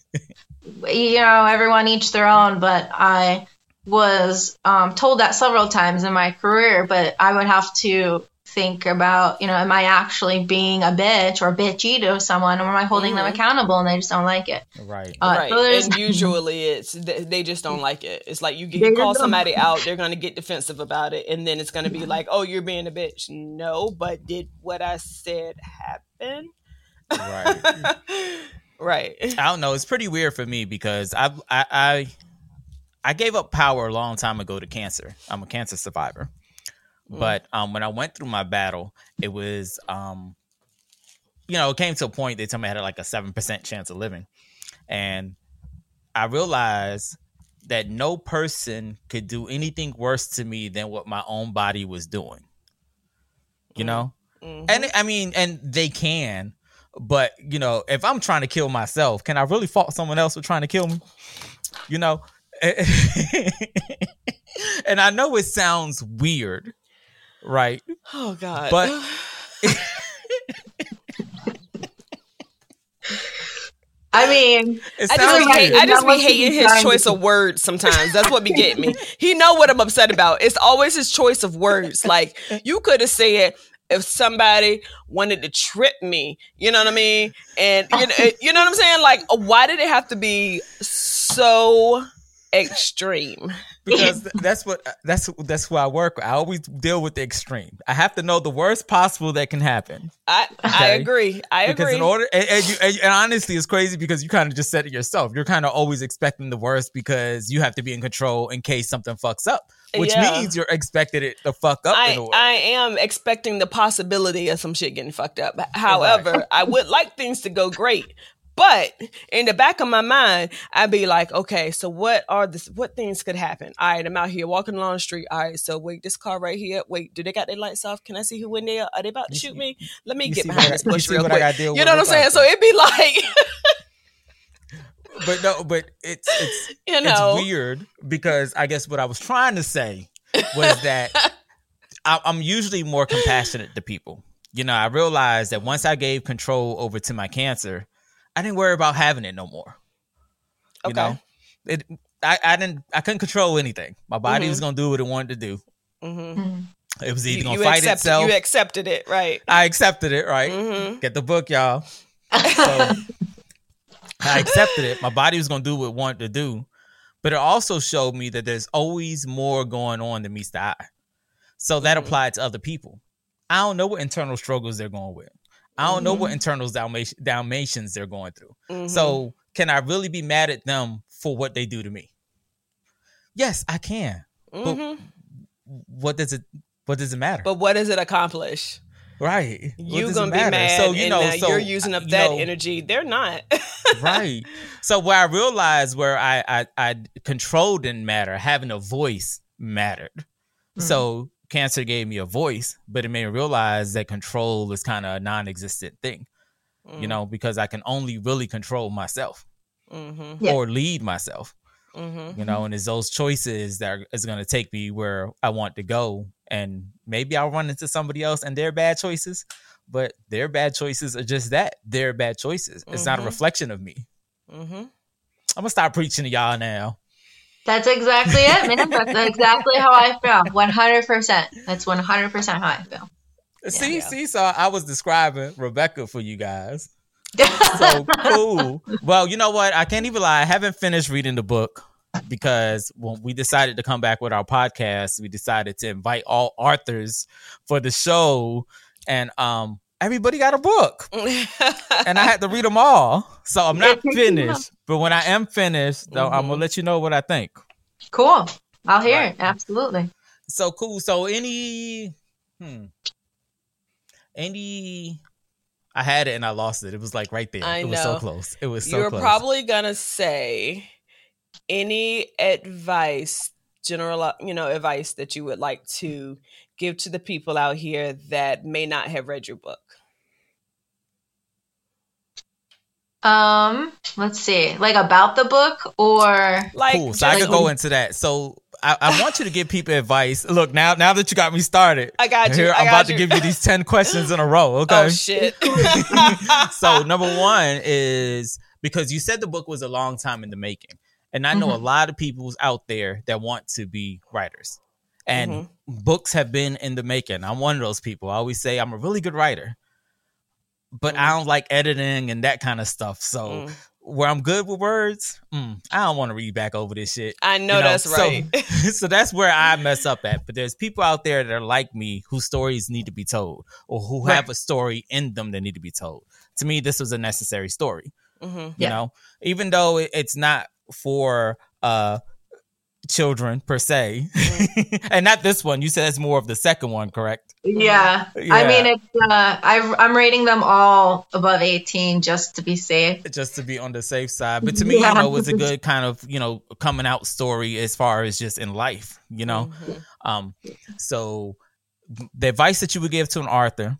you know, everyone each their own, but I was um, told that several times in my career, but I would have to think about, you know, am I actually being a bitch or bitchy to someone, or am I holding them Mhm. accountable and they just don't like it? Right. Uh, right. so and usually it's they they just don't like it. It's like you, get, you call somebody out, they're gonna get defensive about it, and then it's gonna be like, "Oh, you're being a bitch." No, but did what I said happen? Right. *laughs* right. I don't know. It's pretty weird for me because I I I, I gave up power a long time ago to cancer. I'm a cancer survivor. Mm. But um, when I went through my battle, it was um, you know, it came to a point they told me I had like a seven percent chance of living, and I realized that no person could do anything worse to me than what my own body was doing. You Mm. know, Mhm. and I mean, and they can, but you know, if I'm trying to kill myself, can I really fault someone else for trying to kill me? You know, *laughs* and I know it sounds weird, right? oh God. But- *laughs* I mean, It I just, be hate. I just be hating his trying to choice of words sometimes. That's what be getting me. *laughs* He know what I'm upset about. It's always his choice of words. Like you could have said if somebody wanted to trip me, you know what I mean? And you know, you know what I'm saying? Like, why did it have to be so extreme? because *laughs* that's what that's that's who I work. I always deal with the extreme. I have to know the worst possible that can happen. I I agree. I because agree. in order and, and, you, and, and honestly it's crazy because you kind of just said it yourself you're kind of always expecting the worst because you have to be in control in case something fucks up which Yeah. means you're expecting it to fuck up I, I am expecting the possibility of some shit getting fucked up. However, *laughs* I would like things to go great. But in the back of my mind, I'd be like, okay, so what are this? What things could happen? All right, I'm out here walking along the street. All right, so wait, this car right here. Wait, do they got their lights off? Can I see who in there? Are they about to shoot me? Let me you get behind I- this you bush real quick. You know what I'm saying? So it'd be like, *laughs* but no but it's it's *laughs* you know, it's weird because i guess what i was trying to say was that *laughs* I, i'm usually more compassionate to people. You know i realized that once i gave control over to my cancer i didn't worry about having it no more. You Okay. know? It I, I didn't i couldn't control anything. My body Mhm. was gonna do what it wanted to do. Mhm. it was either you, gonna you fight accepted, itself. you accepted it, right? i accepted it right? Hmm get the book y'all. *laughs* So I accepted it. My body was going to do what it wanted to do. But it also showed me that there's always more going on than meets the eye. So that Mhm. applied to other people. I don't know what internal struggles they're going with. I don't know what Mm-hmm. internal Dalmatians, Dalmatians they're going through. Mhm. So can I really be mad at them for what they do to me? Yes, I can. Mhm. What does it what does it matter? but what does it accomplish? Right. You does it gonna be mad, So you and know, so you're using up you that know, energy. They're not. *laughs* right. So where I realized where I, I I control didn't matter, having a voice mattered. Hmm. So cancer gave me a voice, but it made me realize that control is kind of a non-existent thing. Mm. You know, because I can only really control myself Mm-hmm. Yeah. or lead myself. Mm-hmm. You know, and it's those choices that are, is going to take me where I want to go, and maybe I'll run into somebody else and their bad choices. But their bad choices are just that. They're bad choices. It's not a Mhm. reflection of me. Mm-hmm. I'm gonna stop preaching to y'all now. That's exactly it, man. That's *laughs* exactly how I feel. 100%. That's 100% how I feel. see, Yeah. see, so I was describing Rebecca for you guys. So *laughs* cool. Well, you know what? I can't even lie. I haven't finished reading the book because when we decided to come back with our podcast, we decided to invite all authors for the show, and um, everybody got a book, and I had to read them all. So I'm not It takes you finished, but when I am finished, though, I'm Mhm. gonna let you know what I think. cool. I'll hear Right. it. Absolutely. So cool. So any hmm. Any I had it and I lost it. It was like right there. I it was so close. It was so close. You're close. probably gonna say any advice, general, you know, advice that you would like to give to the people out here that may not have read your book. Um, let's see. Like about the book or Like, cool. So I just- could go into that. So I, I want you to give people advice. Look, now now that you got me started, I got you. here I I'm about you. to give you these 10 questions in a row. *laughs* Okay. Oh shit. *laughs* *laughs* so number one is because you said the book was a long time in the making and i know a Mhm. lot of people out there that want to be writers and Mm-hmm. books have been in the making. I'm one of those people. I always say I'm a really good writer, but I don't like editing and that kind of stuff. So Mm. Where I'm good with words, mm, I don't want to read back over this shit. I know, You that's right. *laughs* so that's where I mess up at. But there's people out there that are like me whose stories need to be told or who Right. have a story in them that need to be told. To me, this was a necessary story. hmm You Yeah. know, even though it- it's not for uh children per se, *laughs* and not this one. You said it's more of the second one, correct? Yeah. Yeah. I mean, it's uh, I, I'm rating them all above 18 just to be safe. Just to be on the safe side. But to me, Yeah. you know, it was a good kind of you know coming out story as far as just in life. You know, Mhm. Um, so the advice that you would give to an author,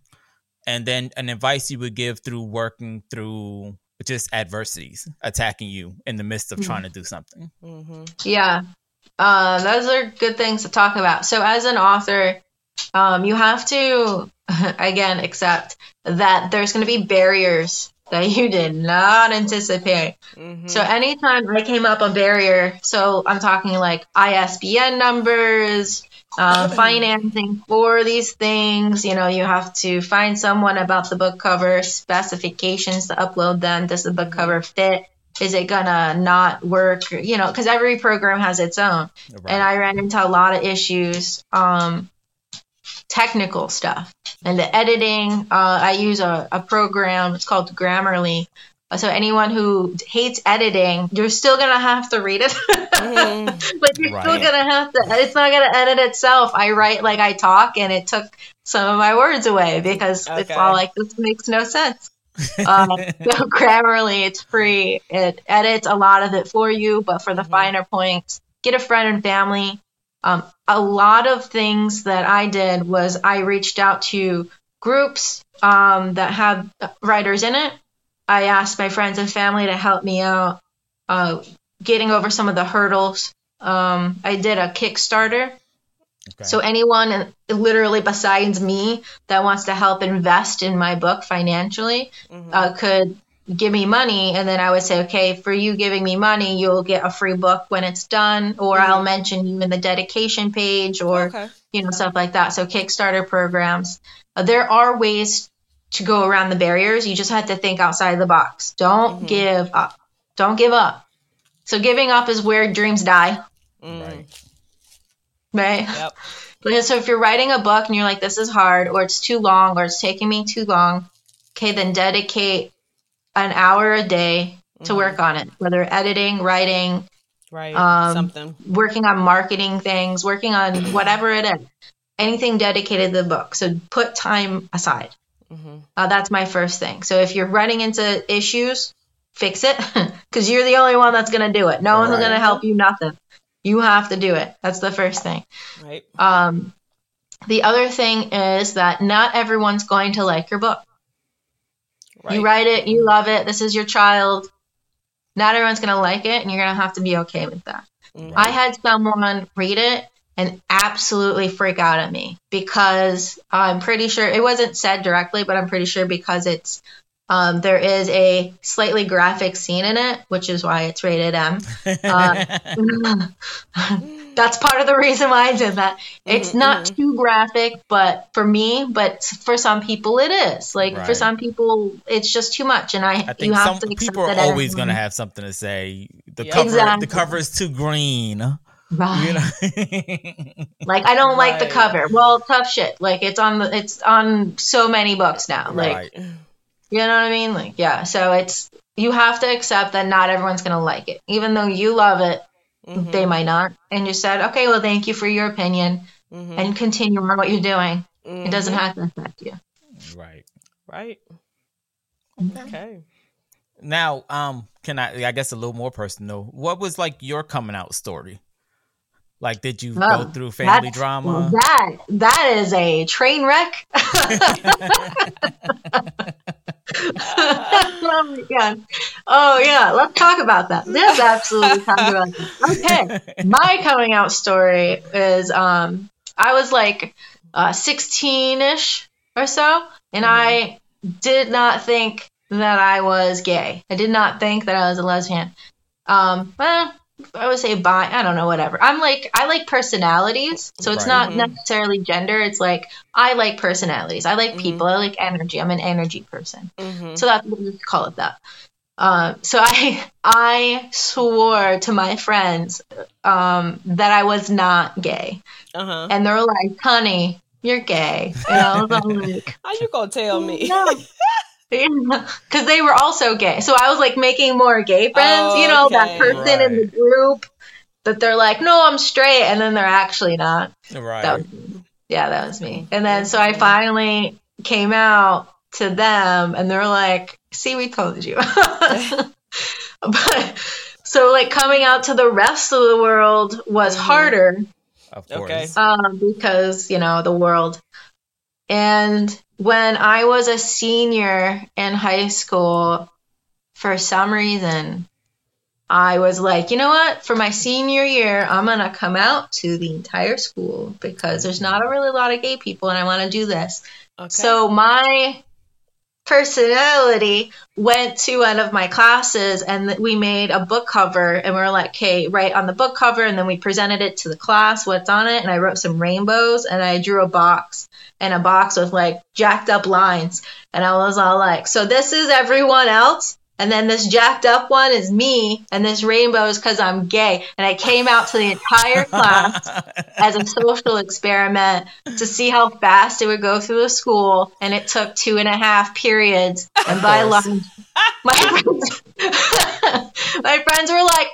and then an advice you would give through working through just adversities attacking you in the midst of trying to do something. Mhm. Yeah. Uh, those are good things to talk about. So, as an author, um, you have to, *laughs* again, accept that there's going to be barriers that you did not anticipate. Mhm. So, anytime I came up a barrier, so I'm talking like ISBN numbers, uh, *clears throat* financing for these things, you know, you have to find someone about the book cover specifications to upload them. Does the book cover fit? Is it gonna not work? You know, because every program has its own. And I ran into a lot of issues, um, technical stuff. And the editing, uh, I use a, a program, it's called Grammarly. So anyone who hates editing, you're still gonna have to read it, *laughs* but you're still gonna have to. It's not gonna edit itself. I write like I talk, and it took some of my words away because it's all like this makes no sense. um, *laughs* so Grammarly, it's free. It edits a lot of it for you, but for the Mhm. finer points, get a friend and family. Um, a lot of things that I did was I reached out to groups um, that had writers in it. I asked my friends and family to help me out uh, getting over some of the hurdles. Um, I did a Kickstarter Okay. so anyone literally besides me that wants to help invest in my book financially Mhm. uh, could give me money and then I would say, okay, for you giving me money, you'll get a free book when it's done, or I'll mention you in the dedication page or Okay. you know stuff like that. So Kickstarter programs. Uh, there are ways to go around the barriers. You just have to think outside the box. Don't Mhm. give up. Don't give up. So giving up is where dreams die, Mm. right. right? Yep. *laughs* But so if you're writing a book and you're like, this is hard, or it's too long, or it's taking me too long, okay, then dedicate an hour a day to Mhm. work on it, whether editing, writing, Right. Um, Something. working on marketing things, working on *clears throat* whatever it is, anything dedicated to the book. So put time aside. hmm Uh, that's my first thing. So if you're running into issues, fix it *laughs* because you're the only one that's going to do it. No one's Right. going to help you, nothing. You have to do it. That's the first thing. Right. Um, the other thing is that not everyone's going to like your book. Right. You write it, you love it, this is your child. Not everyone's going to like it, and you're going to have to be okay with that. Mhm. I had someone read it and absolutely freak out at me because I'm pretty sure it wasn't said directly, but I'm pretty sure because it's um, there is a slightly graphic scene in it, which is why it's rated M. Uh, *laughs* That's part of the reason why I did that. It's Mhm, not too graphic, but for me, but for some people it is. Like for some people, it's just too much, and I, I you think have some to people are always going to have something to say. The Yeah. cover, Exactly. the cover is too green. Right. You know, Like I don't like the cover. Well, tough shit. Like it's on the it's on so many books now. Like right? You know what I mean? Like yeah. So it's you have to accept that not everyone's gonna like it, even though you love it. Mhm. They might not. And you said, okay, well, thank you for your opinion, Mhm. and continue on what you're doing. It doesn't Mhm. have to affect you. Right. Right. Okay. Now, um, can I? I guess a little more personal. What was like your coming out story? Like, did you Oh, go through family drama? *laughs* That that is a train wreck. *laughs* oh my god. Oh yeah, let's talk about that. Let's absolutely talk about that. Okay. *laughs* My coming out story is um I was like uh 16ish or so and I did not think that I was gay. I did not think that I was a lesbian. Um well, I would say bi. I don't know, whatever. I'm like I like personalities, so it's Right. not necessarily gender. It's like I like personalities. I like people. I like energy. I'm an energy person. Mm-hmm. So that's what we call it that. Um, so I *laughs* I swore to my friends um, that I was not gay, Uh huh. and they're like, "Honey, you're gay," and I was *laughs* like, How you gonna tell me? "No." *laughs* Because they were also gay, so I was like making more gay friends. Oh, you know, that okay. person in the group that they're like, "No, I'm straight," and then they're actually not. Right. That was, yeah, that was me. And then so I finally came out to them, and they're like, "See, we told you." *laughs* but so like coming out to the rest of the world was Mhm. harder of Okay. course. um, because you know the world. And when I was a senior in high school, for some reason, I was like, you know what? For my senior year, I'm gonna come out to the entire school because there's not a really lot of gay people, and I want to do this. Okay. So my personality went to one of my classes and we made a book cover and we were like, okay, write on the book cover and then we presented it to the class, what's on it, and I wrote some rainbows and I drew a box and a box with like jacked up lines. And I was all like, so this is everyone else. And then this jacked up one is me, and this rainbow is because I'm gay. And I came out to the entire class *laughs* as a social experiment to see how fast it would go through the school, and it took two and a half periods. And by lunch, *laughs* my friends, *laughs* my friends were like,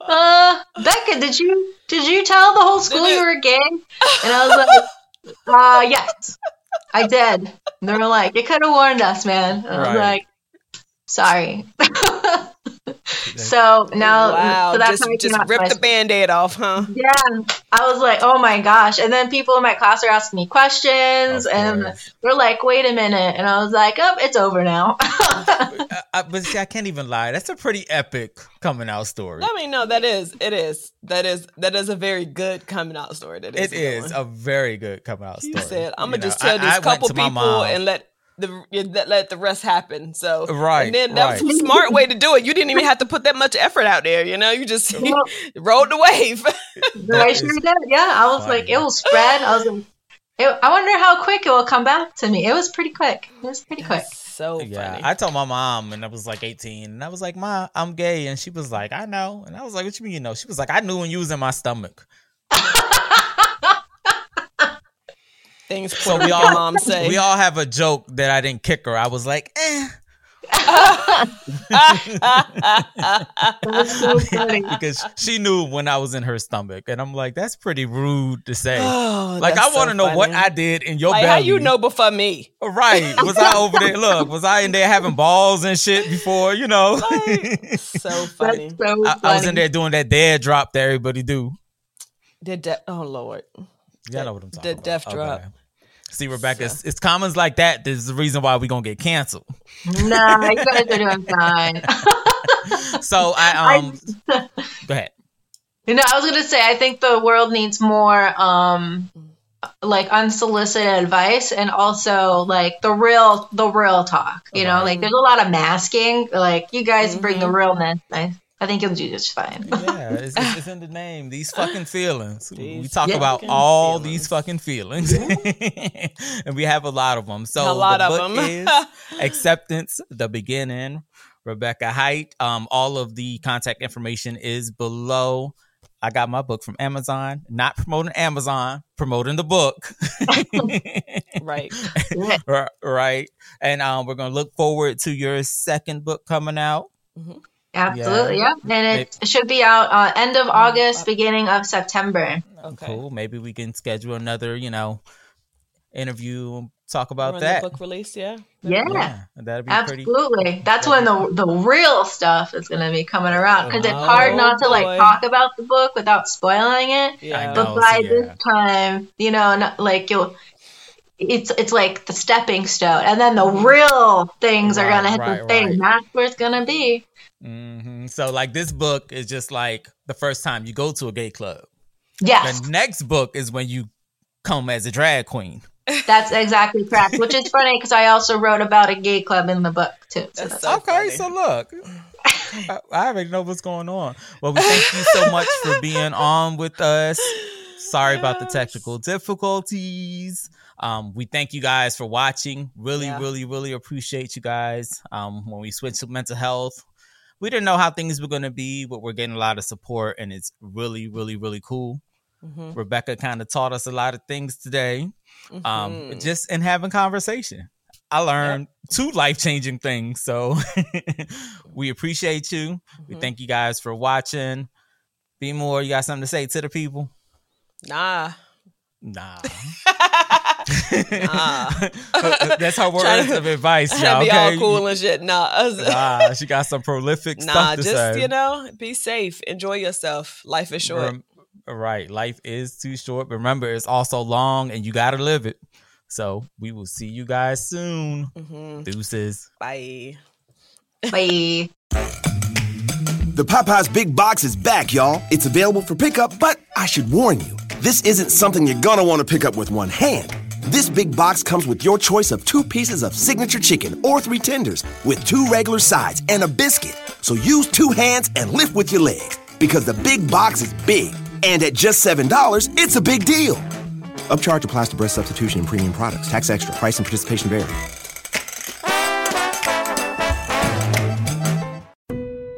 "Uh, Becca, did you did you tell the whole school you were gay?" And I was like, "Uh, yes, I did." And they were like, "You could have warned us, man." And I was Right. like, "Sorry." *laughs* so now, wow, so that's just how I just came rip the band-aid off, huh? yeah, I was like, oh my gosh. And then people in my class are asking me questions, and course. they're like, wait a minute. And I was like, oh, it's over now. *laughs* I, I- but see, I can't even lie. That's a pretty epic coming out story. I mean, no, that is it is that is that is a very good coming out story. That is It a is one. a very good coming out You story. said I'm You gonna just tell I- these I couple people mom. and let the let, let the rest happen. So Right, and then that right. was a smart way to do it. You didn't even have to put that much effort out there. You know, you just *laughs* Well- rode the wave. *laughs* I is sure did. Yeah, I was like, it will spread. I was like, it, I wonder how quick it will come back to me. It was pretty quick. It was pretty quick. so Yeah, funny. I told my mom, and I was like 18, and I was like, "Ma, I'm gay," and she was like, "I know," and I was like, "What you mean you know?" She was like, "I knew when you was in my stomach." *laughs* Things So we all moms *laughs* say. we all have a joke that I didn't kick her. I was like, "Eh," *laughs* That's so *laughs* funny. because she knew when I was in her stomach, and I'm like, "That's pretty rude to say." Oh, like, I want to so know what. I did in your Like, belly. how you know before me? Right? Was I over there? Look, was I in there having balls and shit before? You know, So funny. That's so I, funny. I was in there doing that dead drop that everybody do. The de- oh Lord. Y'all know what I'm talking the about. death drop. See, Rebecca, it's, it's comments like that. This is the reason why we gonna get canceled. Nah, you guys are doing fine. So I *laughs* um, go ahead. You know, I was gonna say I think the world needs more um like unsolicited advice and also like the real the real talk. You know, like there's a lot of masking. Like you guys bring Mm-hmm. the realness. I I think you'll do just fine. Yeah, it's, *laughs* it's, it's in the name. These fucking feelings. we talk Yeah. about all feelings. these fucking feelings, *laughs* and we have a lot of them. So A lot the of book them. is *laughs* acceptance, the beginning. Rebecca Height. Um, all of the contact information is below. I got my book from Amazon. Not promoting Amazon, promoting the book. right. right. right. And um, we're gonna look forward to your second book coming out. Absolutely, yeah. And it should be out uh, end of August, beginning of September. Okay. Cool. Maybe we can schedule another, you know, interview talk about When that. book release, yeah. Yeah. Yeah, that'd be pretty. Absolutely. That's when the the real stuff is going to be coming around because it's Oh, hard not to boy. like talk about the book without spoiling it. Yeah. But by so this time, you know, not, like you'll, it's it's like the stepping stone, and then the Mm-hmm. real things are gonna hit right, the thing. right. That's where it's gonna be. Hmm So, like, this book is just like the first time you go to a gay club. Yes, The next book is when you come as a drag queen. that's exactly correct. Which is funny because I also wrote about a gay club in the book too. So That's that's so okay, funny. so look, I, I already know what's going on. Well, we thank you so much for being on with us. Sorry yes. about the technical difficulties. Um, we thank you guys for watching. Really, yeah. really, really appreciate you guys. Um, when we switch to mental health, we didn't know how things were going to be, but we're getting a lot of support, and it's really, really, really cool. Mm-hmm. Rebecca kind of taught us a lot of things today, um, mm-hmm. um, just in having conversation. I learned yep. two life changing things. So *laughs* we appreciate you. Mm-hmm. We thank you guys for watching. Be more. You got something to say to the people? Nah. Nah. *laughs* nah. *laughs* That's her *laughs* words to, of advice, *laughs* y'all. Be okay? all cool and shit. Nah. nah, she got some prolific nah, stuff to just, say. you know, be safe. Enjoy yourself. Life is short. Rem- right. Life is too short. But remember, it's also long and you got to live it. So we will see you guys soon. Mm-hmm. Deuces. Bye. Bye. The Popeyes Big Box is back, y'all. It's available for pickup, but I should warn you, this isn't something you're gonna wanna pick up with one hand. This big box comes with your choice of two pieces of signature chicken or three tenders with two regular sides and a biscuit. So use two hands and lift with your legs because the big box is big. And at just $7, it's a big deal. Upcharge applies to breast substitution and premium products. Tax extra. Price and participation vary.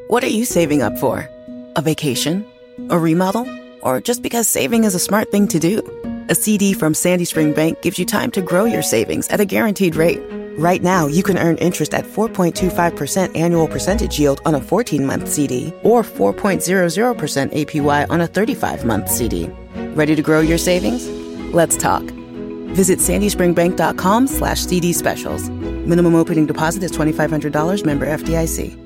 What are you saving up for? A vacation? A remodel? Or just because saving is a smart thing to do? A CD from Sandy Spring Bank gives you time to grow your savings at a guaranteed rate. Right now, you can earn interest at 4.25% annual percentage yield on a 14 month CD or 4.00% APY on a 35 month CD. Ready to grow your savings? Let's talk. Visit sandyspringbank.com slash CD specials. Minimum opening deposit is $2,500 member FDIC.